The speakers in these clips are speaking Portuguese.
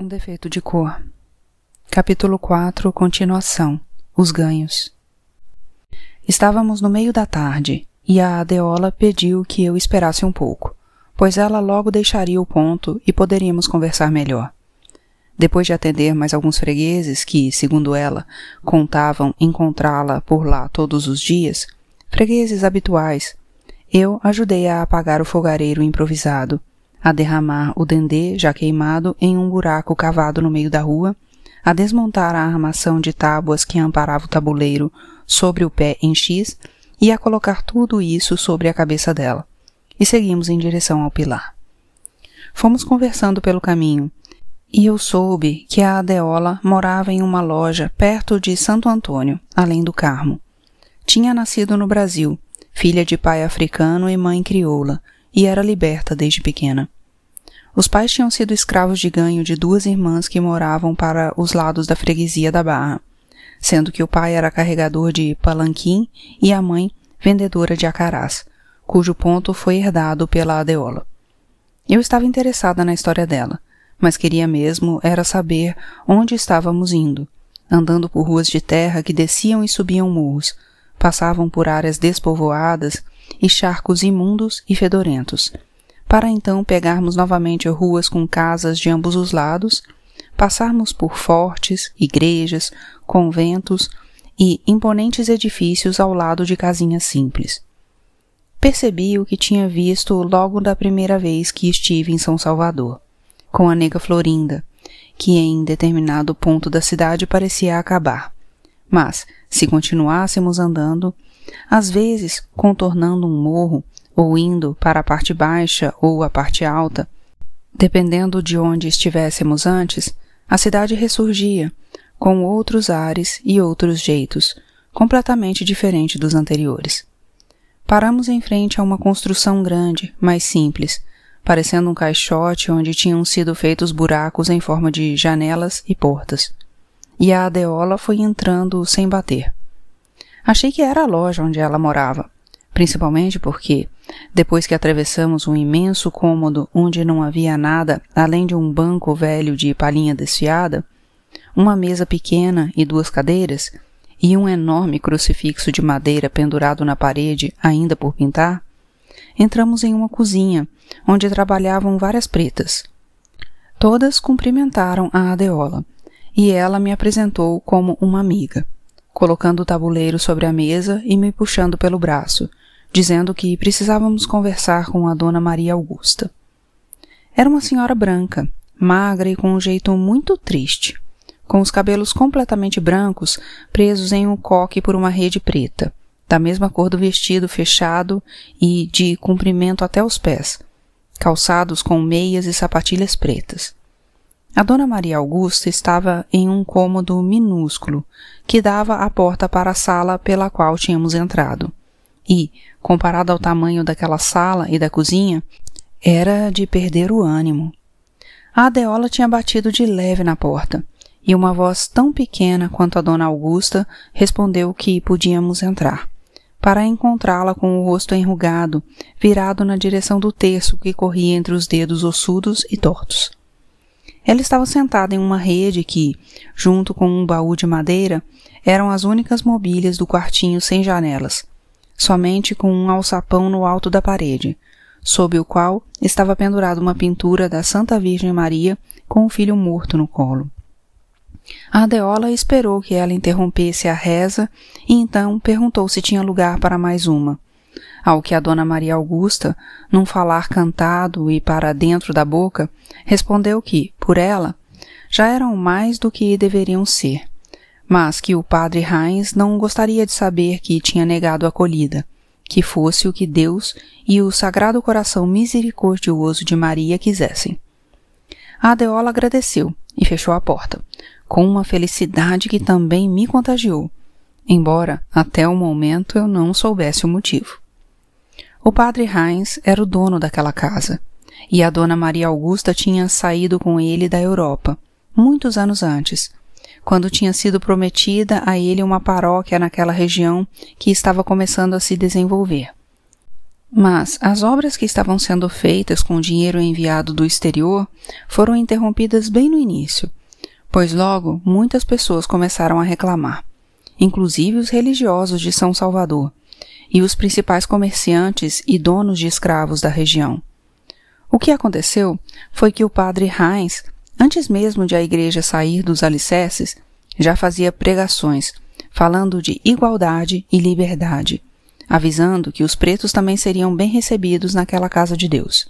Um defeito de cor. Capítulo 4 Continuação Os ganhos. Estávamos no meio da tarde e a Adeola pediu que eu esperasse um pouco, pois ela logo deixaria o ponto e poderíamos conversar melhor. Depois de atender mais alguns fregueses que, segundo ela, contavam encontrá-la por lá todos os dias, fregueses habituais, eu ajudei a apagar o fogareiro improvisado, a derramar o dendê já queimado em um buraco cavado no meio da rua, a desmontar a armação de tábuas que amparava o tabuleiro sobre o pé em X e a colocar tudo isso sobre a cabeça dela. E seguimos em direção ao pilar. Fomos conversando pelo caminho, e eu soube que a Adeola morava em uma loja perto de Santo Antônio, além do Carmo. Tinha nascido no Brasil, filha de pai africano e mãe crioula, e era liberta desde pequena. Os pais tinham sido escravos de ganho de duas irmãs que moravam para os lados da freguesia da Barra, sendo que o pai era carregador de palanquim e a mãe vendedora de acarás, cujo ponto foi herdado pela Adeola. Eu estava interessada na história dela, mas queria mesmo era saber onde estávamos indo, andando por ruas de terra que desciam e subiam morros, passavam por áreas despovoadas e charcos imundos e fedorentos, para então pegarmos novamente ruas com casas de ambos os lados, passarmos por fortes, igrejas, conventos e imponentes edifícios ao lado de casinhas simples. Percebi o que tinha visto logo da primeira vez que estive em São Salvador, com a nega Florinda, que em determinado ponto da cidade parecia acabar. Mas, se continuássemos andando, às vezes contornando um morro ou indo para a parte baixa ou a parte alta, dependendo de onde estivéssemos antes, a cidade ressurgia, com outros ares e outros jeitos, completamente diferente dos anteriores. Paramos em frente a uma construção grande, mais simples, parecendo um caixote onde tinham sido feitos buracos em forma de janelas e portas. E a Adeola foi entrando sem bater. Achei que era a loja onde ela morava, principalmente porque, depois que atravessamos um imenso cômodo onde não havia nada além de um banco velho de palhinha desfiada, uma mesa pequena e duas cadeiras, e um enorme crucifixo de madeira pendurado na parede ainda por pintar, entramos em uma cozinha onde trabalhavam várias pretas. Todas cumprimentaram a Adeola, e ela me apresentou como uma amiga colocando o tabuleiro sobre a mesa e me puxando pelo braço, dizendo que precisávamos conversar com a dona Maria Augusta. Era uma senhora branca, magra e com um jeito muito triste, com os cabelos completamente brancos presos em um coque por uma rede preta, da mesma cor do vestido fechado e de comprimento até os pés, calçados com meias e sapatilhas pretas. A dona Maria Augusta estava em um cômodo minúsculo que dava à porta para a sala pela qual tínhamos entrado. E, comparado ao tamanho daquela sala e da cozinha, era de perder o ânimo. A Adeola tinha batido de leve na porta, e uma voz tão pequena quanto a dona Augusta respondeu que podíamos entrar, para encontrá-la com o rosto enrugado, virado na direção do terço que corria entre os dedos ossudos e tortos. Ela estava sentada em uma rede que, junto com um baú de madeira, eram as únicas mobílias do quartinho sem janelas, somente com um alçapão no alto da parede, sob o qual estava pendurada uma pintura da Santa Virgem Maria com o filho morto no colo. A Adeola esperou que ela interrompesse a reza e então perguntou se tinha lugar para mais uma. Ao que a dona Maria Augusta, num falar cantado e para dentro da boca, respondeu que, por ela, já eram mais do que deveriam ser, mas que o padre Heinz não gostaria de saber que tinha negado a acolhida, que fosse o que Deus e o Sagrado Coração Misericordioso de Maria quisessem. A Adeola agradeceu e fechou a porta, com uma felicidade que também me contagiou, embora até o momento eu não soubesse o motivo. O padre Heinz era o dono daquela casa, e a dona Maria Augusta tinha saído com ele da Europa, muitos anos antes, quando tinha sido prometida a ele uma paróquia naquela região que estava começando a se desenvolver. Mas as obras que estavam sendo feitas com dinheiro enviado do exterior foram interrompidas bem no início, pois logo muitas pessoas começaram a reclamar, inclusive os religiosos de São Salvador e os principais comerciantes e donos de escravos da região. O que aconteceu foi que o padre Heinz, antes mesmo de a igreja sair dos alicerces, já fazia pregações falando de igualdade e liberdade avisando que os pretos também seriam bem recebidos naquela casa de Deus.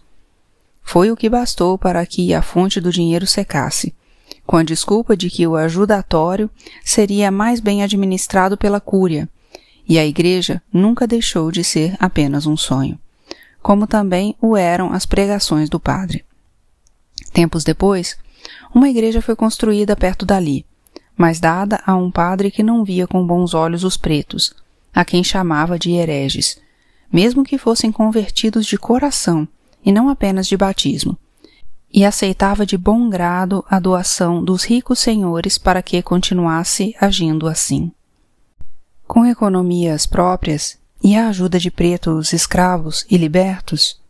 Foi o que bastou para que a fonte do dinheiro secasse, com a desculpa de que o ajudatório seria mais bem administrado pela cúria, e a igreja nunca deixou de ser apenas um sonho, como também o eram as pregações do padre. Tempos depois, uma igreja foi construída perto dali, mas dada a um padre que não via com bons olhos os pretos, a quem chamava de hereges, mesmo que fossem convertidos de coração e não apenas de batismo, e aceitava de bom grado a doação dos ricos senhores para que continuasse agindo assim. Com economias próprias e a ajuda de pretos escravos e libertos,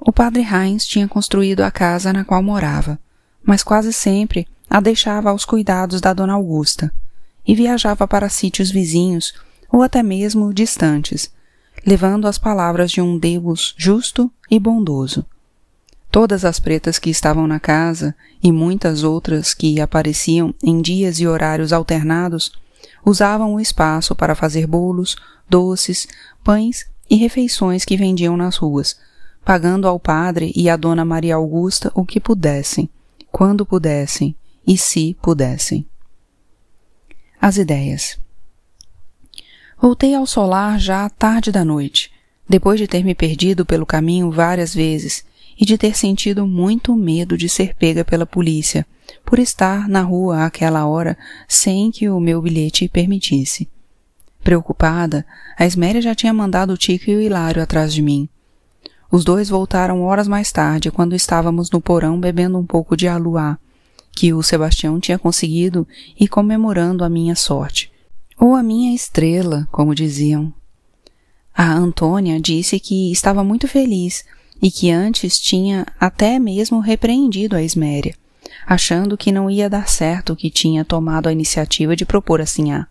o padre Heinz tinha construído a casa na qual morava, mas quase sempre a deixava aos cuidados da dona Augusta e viajava para sítios vizinhos ou até mesmo distantes, levando as palavras de um Deus justo e bondoso. Todas as pretas que estavam na casa e muitas outras que apareciam em dias e horários alternados usavam o espaço para fazer bolos, doces, pães e refeições que vendiam nas ruas, pagando ao padre e à dona Maria Augusta o que pudessem, quando pudessem e se pudessem. As ideias. Voltei ao solar já à tarde da noite, depois de ter me perdido pelo caminho várias vezes e de ter sentido muito medo de ser pega pela polícia por estar na rua àquela hora sem que o meu bilhete permitisse. Preocupada, a Esméria já tinha mandado o Tico e o Hilário atrás de mim. Os dois voltaram horas mais tarde, quando estávamos no porão bebendo um pouco de aluá, que o Sebastião tinha conseguido e comemorando a minha sorte ou a minha estrela, como diziam. A Antônia disse que estava muito feliz e que antes tinha até mesmo repreendido a Esméria, achando que não ia dar certo que tinha tomado a iniciativa de propor a.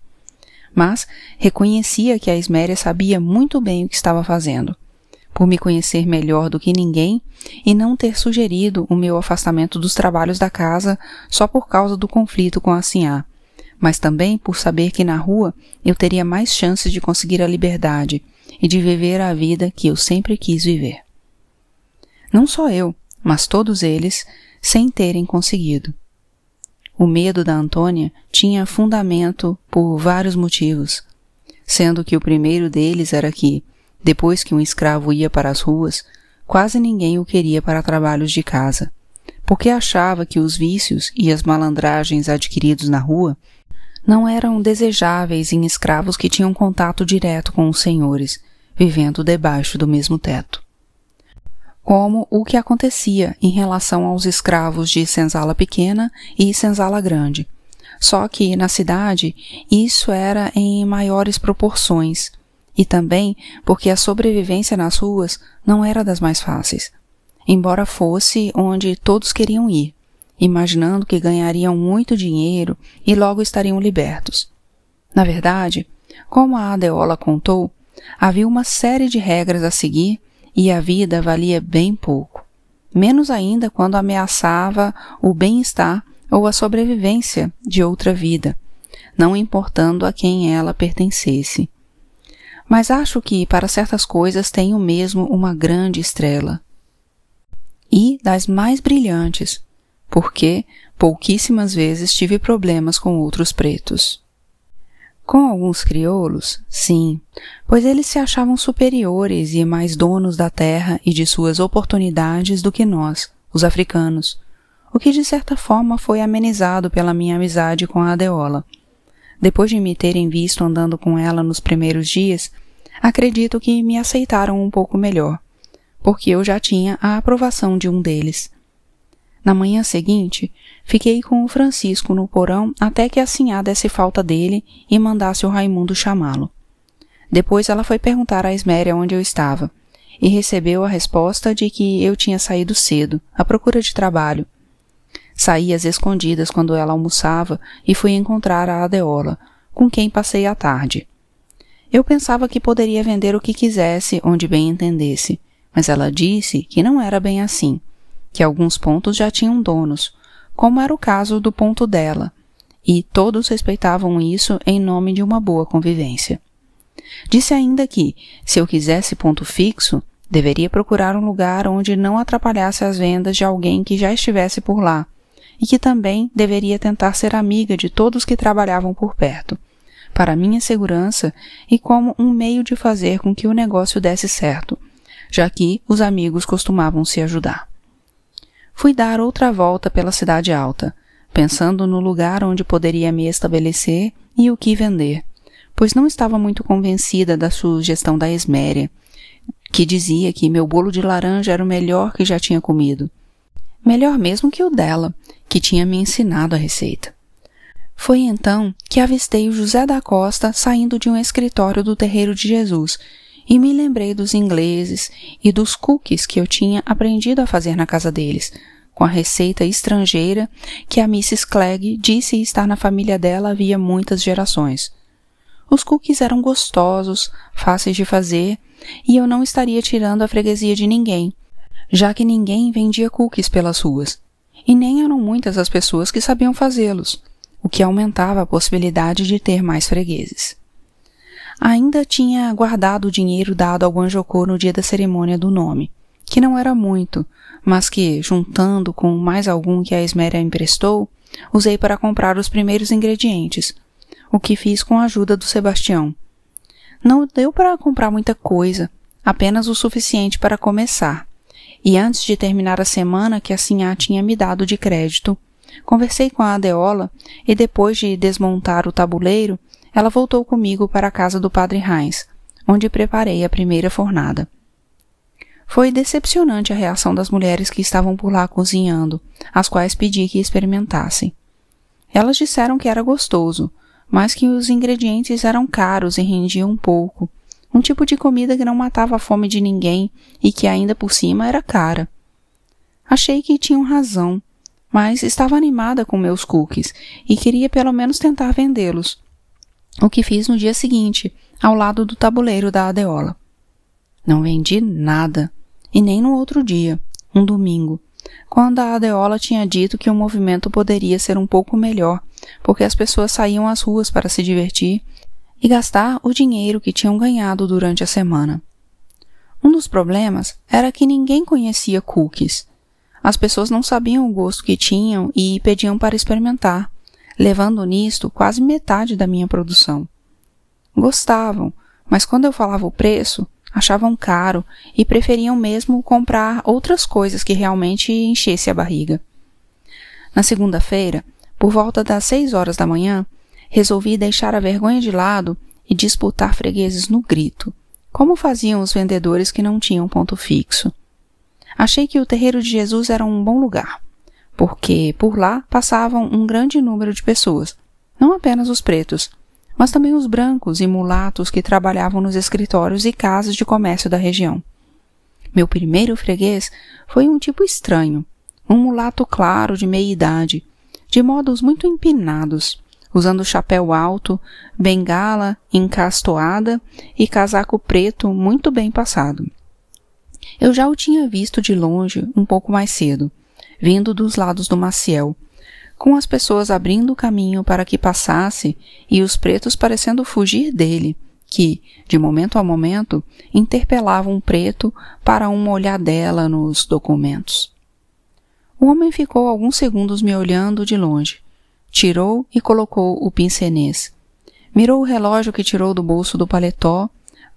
Mas reconhecia que a Esméria sabia muito bem o que estava fazendo, por me conhecer melhor do que ninguém e não ter sugerido o meu afastamento dos trabalhos da casa só por causa do conflito com a Sinhá mas também por saber que na rua eu teria mais chances de conseguir a liberdade e de viver a vida que eu sempre quis viver. Não só eu, mas todos eles, sem terem conseguido. O medo da Antônia tinha fundamento por vários motivos, sendo que o primeiro deles era que, depois que um escravo ia para as ruas, quase ninguém o queria para trabalhos de casa, porque achava que os vícios e as malandragens adquiridos na rua não eram desejáveis em escravos que tinham contato direto com os senhores, vivendo debaixo do mesmo teto. Como o que acontecia em relação aos escravos de senzala pequena e senzala grande. Só que na cidade isso era em maiores proporções, e também porque a sobrevivência nas ruas não era das mais fáceis, embora fosse onde todos queriam ir imaginando que ganhariam muito dinheiro e logo estariam libertos. Na verdade, como a Adeola contou, havia uma série de regras a seguir e a vida valia bem pouco, menos ainda quando ameaçava o bem-estar ou a sobrevivência de outra vida, não importando a quem ela pertencesse. Mas acho que para certas coisas tenho mesmo uma grande estrela. E das mais brilhantes, porque pouquíssimas vezes tive problemas com outros pretos. Com alguns crioulos, sim, pois eles se achavam superiores e mais donos da terra e de suas oportunidades do que nós, os africanos, o que de certa forma foi amenizado pela minha amizade com a Adeola. Depois de me terem visto andando com ela nos primeiros dias, acredito que me aceitaram um pouco melhor, porque eu já tinha a aprovação de um deles. Na manhã seguinte, fiquei com o Francisco no porão até que a sinhá desse falta dele e mandasse o Raimundo chamá-lo. Depois ela foi perguntar à Esméria onde eu estava, e recebeu a resposta de que eu tinha saído cedo, à procura de trabalho. Saí às escondidas quando ela almoçava e fui encontrar a Adeola, com quem passei a tarde. Eu pensava que poderia vender o que quisesse, onde bem entendesse, mas ela disse que não era bem assim, que alguns pontos já tinham donos, como era o caso do ponto dela, e todos respeitavam isso em nome de uma boa convivência. Disse ainda que, se eu quisesse ponto fixo, deveria procurar um lugar onde não atrapalhasse as vendas de alguém que já estivesse por lá, e que também deveria tentar ser amiga de todos que trabalhavam por perto, para minha segurança e como um meio de fazer com que o negócio desse certo, já que os amigos costumavam se ajudar. Fui dar outra volta pela cidade alta, pensando no lugar onde poderia me estabelecer e o que vender, pois não estava muito convencida da sugestão da Esméria, que dizia que meu bolo de laranja era o melhor que já tinha comido. Melhor mesmo que o dela, que tinha me ensinado a receita. Foi então que avistei o José da Costa saindo de um escritório do Terreiro de Jesus e me lembrei dos ingleses e dos cookies que eu tinha aprendido a fazer na casa deles, com a receita estrangeira que a Mrs. Clegg disse estar na família dela havia muitas gerações. Os cookies eram gostosos, fáceis de fazer, e eu não estaria tirando a freguesia de ninguém, já que ninguém vendia cookies pelas ruas, e nem eram muitas as pessoas que sabiam fazê-los, o que aumentava a possibilidade de ter mais fregueses. Ainda tinha guardado o dinheiro dado ao Guanjocô no dia da cerimônia do nome, que não era muito, mas que, juntando com mais algum que a Esméria emprestou, usei para comprar os primeiros ingredientes, o que fiz com a ajuda do Sebastião. Não deu para comprar muita coisa, apenas o suficiente para começar. E antes de terminar a semana que a Sinhá tinha me dado de crédito, conversei com a Adeola e depois de desmontar o tabuleiro, ela voltou comigo para a casa do padre Heinz, onde preparei a primeira fornada. Foi decepcionante a reação das mulheres que estavam por lá cozinhando, às quais pedi que experimentassem. Elas disseram que era gostoso, mas que os ingredientes eram caros e rendiam pouco. Um tipo de comida que não matava a fome de ninguém e que ainda por cima era cara. Achei que tinham razão, mas estava animada com meus cookies e queria pelo menos tentar vendê-los. O que fiz no dia seguinte, ao lado do tabuleiro da Adeola. Não vendi nada, e nem no outro dia, um domingo, quando a Adeola tinha dito que o movimento poderia ser um pouco melhor porque as pessoas saíam às ruas para se divertir e gastar o dinheiro que tinham ganhado durante a semana. Um dos problemas era que ninguém conhecia cookies. As pessoas não sabiam o gosto que tinham e pediam para experimentar, levando nisto quase metade da minha produção. Gostavam, mas quando eu falava o preço, achavam caro e preferiam mesmo comprar outras coisas que realmente enchesse a barriga. Na segunda-feira, por volta das seis horas da manhã, resolvi deixar a vergonha de lado e disputar fregueses no grito, como faziam os vendedores que não tinham ponto fixo. Achei que o terreiro de Jesus era um bom lugar, porque por lá passavam um grande número de pessoas, não apenas os pretos, mas também os brancos e mulatos que trabalhavam nos escritórios e casas de comércio da região. Meu primeiro freguês foi um tipo estranho, um mulato claro de meia idade, de modos muito empinados, usando chapéu alto, bengala encastoada e casaco preto muito bem passado. Eu já o tinha visto de longe um pouco mais cedo, vindo dos lados do Maciel, com as pessoas abrindo o caminho para que passasse e os pretos parecendo fugir dele, que, de momento a momento, interpelavam um preto para uma olhadela nos documentos. O homem ficou alguns segundos me olhando de longe. Tirou e colocou o pincenês. Mirou o relógio que tirou do bolso do paletó,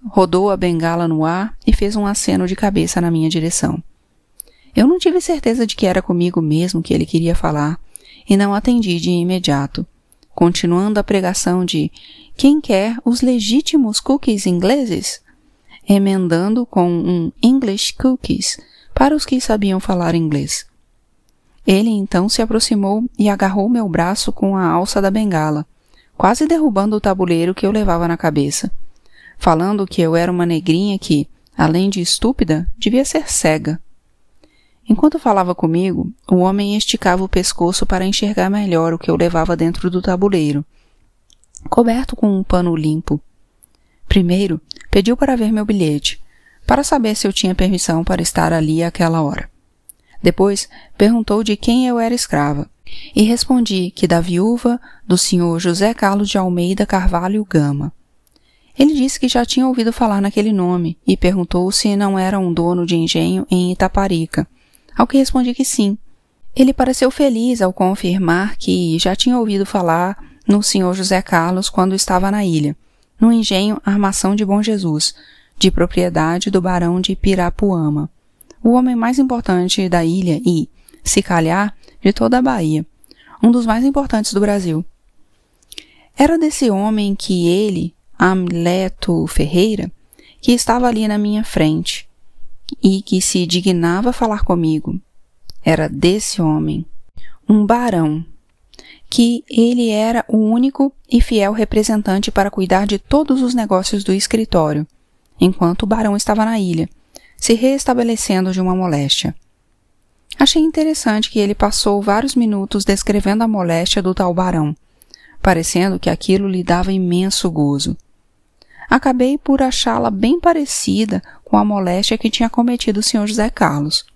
rodou a bengala no ar e fez um aceno de cabeça na minha direção. Eu não tive certeza de que era comigo mesmo que ele queria falar e não atendi de imediato, continuando a pregação de quem quer os legítimos cookies ingleses? Emendando com um English cookies para os que sabiam falar inglês. Ele então se aproximou e agarrou meu braço com a alça da bengala, quase derrubando o tabuleiro que eu levava na cabeça, falando que eu era uma negrinha que, além de estúpida, devia ser cega. Enquanto falava comigo, o homem esticava o pescoço para enxergar melhor o que eu levava dentro do tabuleiro, coberto com um pano limpo. Primeiro, pediu para ver meu bilhete, para saber se eu tinha permissão para estar ali àquela hora. Depois, perguntou de quem eu era escrava, e respondi que da viúva do senhor José Carlos de Almeida Carvalho Gama. Ele disse que já tinha ouvido falar naquele nome e perguntou se não era um dono de engenho em Itaparica, ao que respondi que sim. Ele pareceu feliz ao confirmar que já tinha ouvido falar no senhor José Carlos quando estava na ilha, no engenho Armação de Bom Jesus, de propriedade do barão de Pirapuama, o homem mais importante da ilha e, se calhar, de toda a Bahia, um dos mais importantes do Brasil. Era desse homem que ele, Amleto Ferreira, que estava ali na minha frente e que se dignava falar comigo. Era desse homem, um barão, que ele era o único e fiel representante para cuidar de todos os negócios do escritório, enquanto o barão estava na ilha, se reestabelecendo de uma moléstia. Achei interessante que ele passou vários minutos descrevendo a moléstia do tal barão, parecendo que aquilo lhe dava imenso gozo. Acabei por achá-la bem parecida com a moléstia que tinha cometido o Sr. José Carlos.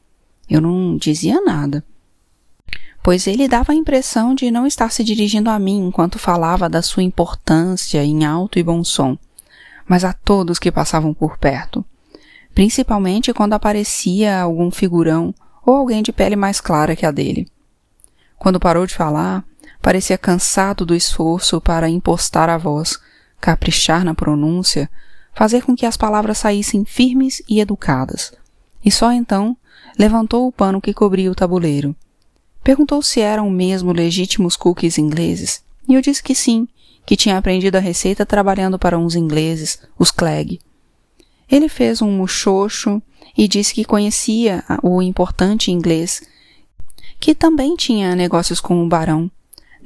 Eu não dizia nada, pois ele dava a impressão de não estar se dirigindo a mim enquanto falava da sua importância em alto e bom som, mas a todos que passavam por perto, principalmente quando aparecia algum figurão ou alguém de pele mais clara que a dele. Quando parou de falar, parecia cansado do esforço para impostar a voz, caprichar na pronúncia, fazer com que as palavras saíssem firmes e educadas. E só então levantou o pano que cobria o tabuleiro. Perguntou se eram mesmo legítimos cookies ingleses, e eu disse que sim, que tinha aprendido a receita trabalhando para uns ingleses, os Clegg. Ele fez um muxoxo e disse que conhecia o importante inglês, que também tinha negócios com o barão,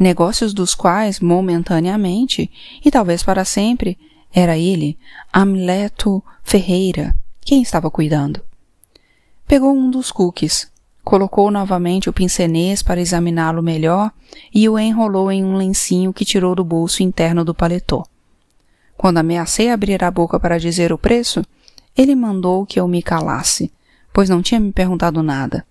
negócios dos quais, momentaneamente, e talvez para sempre, era ele, Amleto Ferreira, quem estava cuidando. Pegou um dos cookies, colocou novamente o pincenês para examiná-lo melhor e o enrolou em um lencinho que tirou do bolso interno do paletó. Quando ameacei abrir a boca para dizer o preço, ele mandou que eu me calasse, pois não tinha me perguntado nada.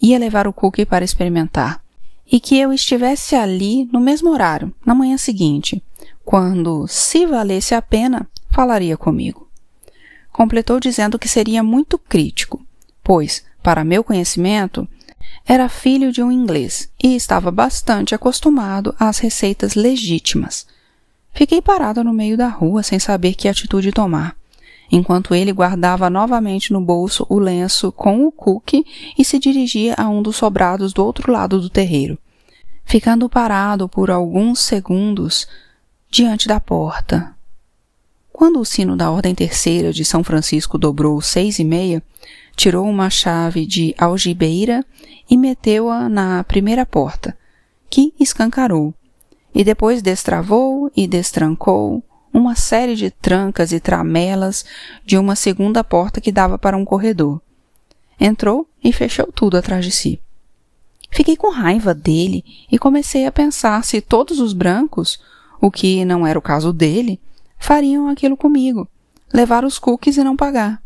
Ia levar o cookie para experimentar. E que eu estivesse ali no mesmo horário, na manhã seguinte, quando, se valesse a pena, falaria comigo. Completou dizendo que seria muito crítico, pois, para meu conhecimento, era filho de um inglês e estava bastante acostumado às receitas legítimas. Fiquei parado no meio da rua sem saber que atitude tomar enquanto ele guardava novamente no bolso o lenço com o cookie e se dirigia a um dos sobrados do outro lado do terreiro, ficando parado por alguns segundos diante da porta. Quando o sino da Ordem Terceira de São Francisco dobrou seis e meia, tirou uma chave de algibeira e meteu-a na primeira porta, que escancarou, e depois destravou e destrancou, uma série de trancas e tramelas de uma segunda porta que dava para um corredor. Entrou e fechou tudo atrás de si. Fiquei com raiva dele e comecei a pensar se todos os brancos, o que não era o caso dele, fariam aquilo comigo, levar os cookies e não pagar.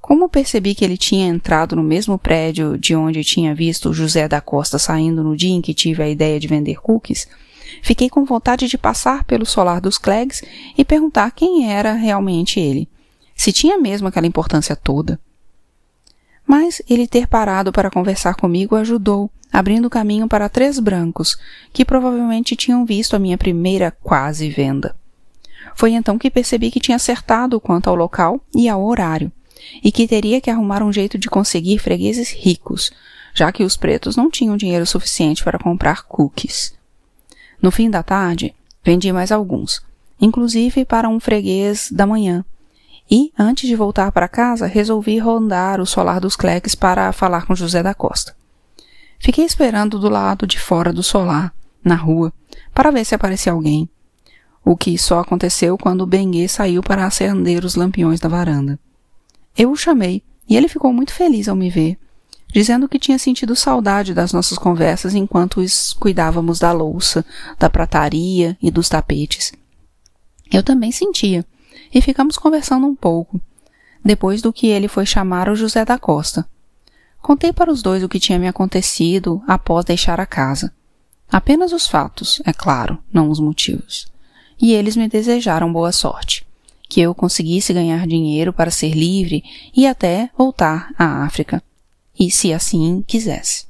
Como percebi que ele tinha entrado no mesmo prédio de onde tinha visto José da Costa saindo no dia em que tive a ideia de vender cookies, Fiquei com vontade de passar pelo solar dos Cleggs e perguntar quem era realmente ele, se tinha mesmo aquela importância toda. Mas ele ter parado para conversar comigo ajudou, abrindo caminho para três brancos, que provavelmente tinham visto a minha primeira quase venda. Foi então que percebi que tinha acertado quanto ao local e ao horário, e que teria que arrumar um jeito de conseguir fregueses ricos, já que os pretos não tinham dinheiro suficiente para comprar cookies. No fim da tarde, vendi mais alguns, inclusive para um freguês da manhã. E, antes de voltar para casa, resolvi rondar o solar dos Cleques para falar com José da Costa. Fiquei esperando do lado de fora do solar, na rua, para ver se aparecia alguém. O que só aconteceu quando o Bengue saiu para acender os lampiões da varanda. Eu o chamei e ele ficou muito feliz ao me ver, dizendo que tinha sentido saudade das nossas conversas enquanto cuidávamos da louça, da prataria e dos tapetes. Eu também sentia, e ficamos conversando um pouco, depois do que ele foi chamar o José da Costa. Contei para os dois o que tinha me acontecido após deixar a casa. Apenas os fatos, é claro, não os motivos. E eles me desejaram boa sorte. Que eu conseguisse ganhar dinheiro para ser livre e até voltar à África. E se assim quisesse.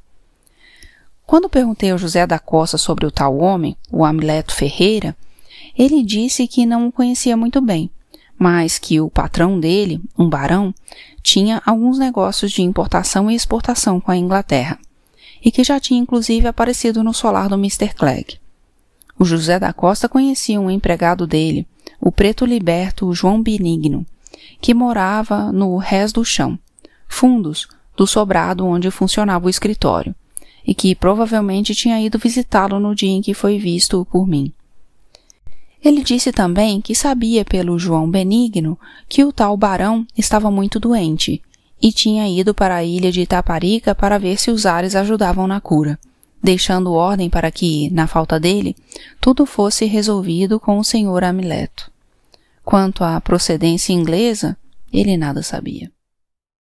Quando perguntei ao José da Costa sobre o tal homem, o Amileto Ferreira, ele disse que não o conhecia muito bem, mas que o patrão dele, um barão, tinha alguns negócios de importação e exportação com a Inglaterra, e que já tinha inclusive aparecido no solar do Mr. Clegg. O José da Costa conhecia um empregado dele, o preto liberto João Benigno, que morava no Rés do Chão, fundos do sobrado onde funcionava o escritório, e que provavelmente tinha ido visitá-lo no dia em que foi visto por mim. Ele disse também que sabia pelo João Benigno que o tal barão estava muito doente e tinha ido para a ilha de Itaparica para ver se os ares ajudavam na cura, deixando ordem para que, na falta dele, tudo fosse resolvido com o senhor Amileto. Quanto à procedência inglesa, ele nada sabia.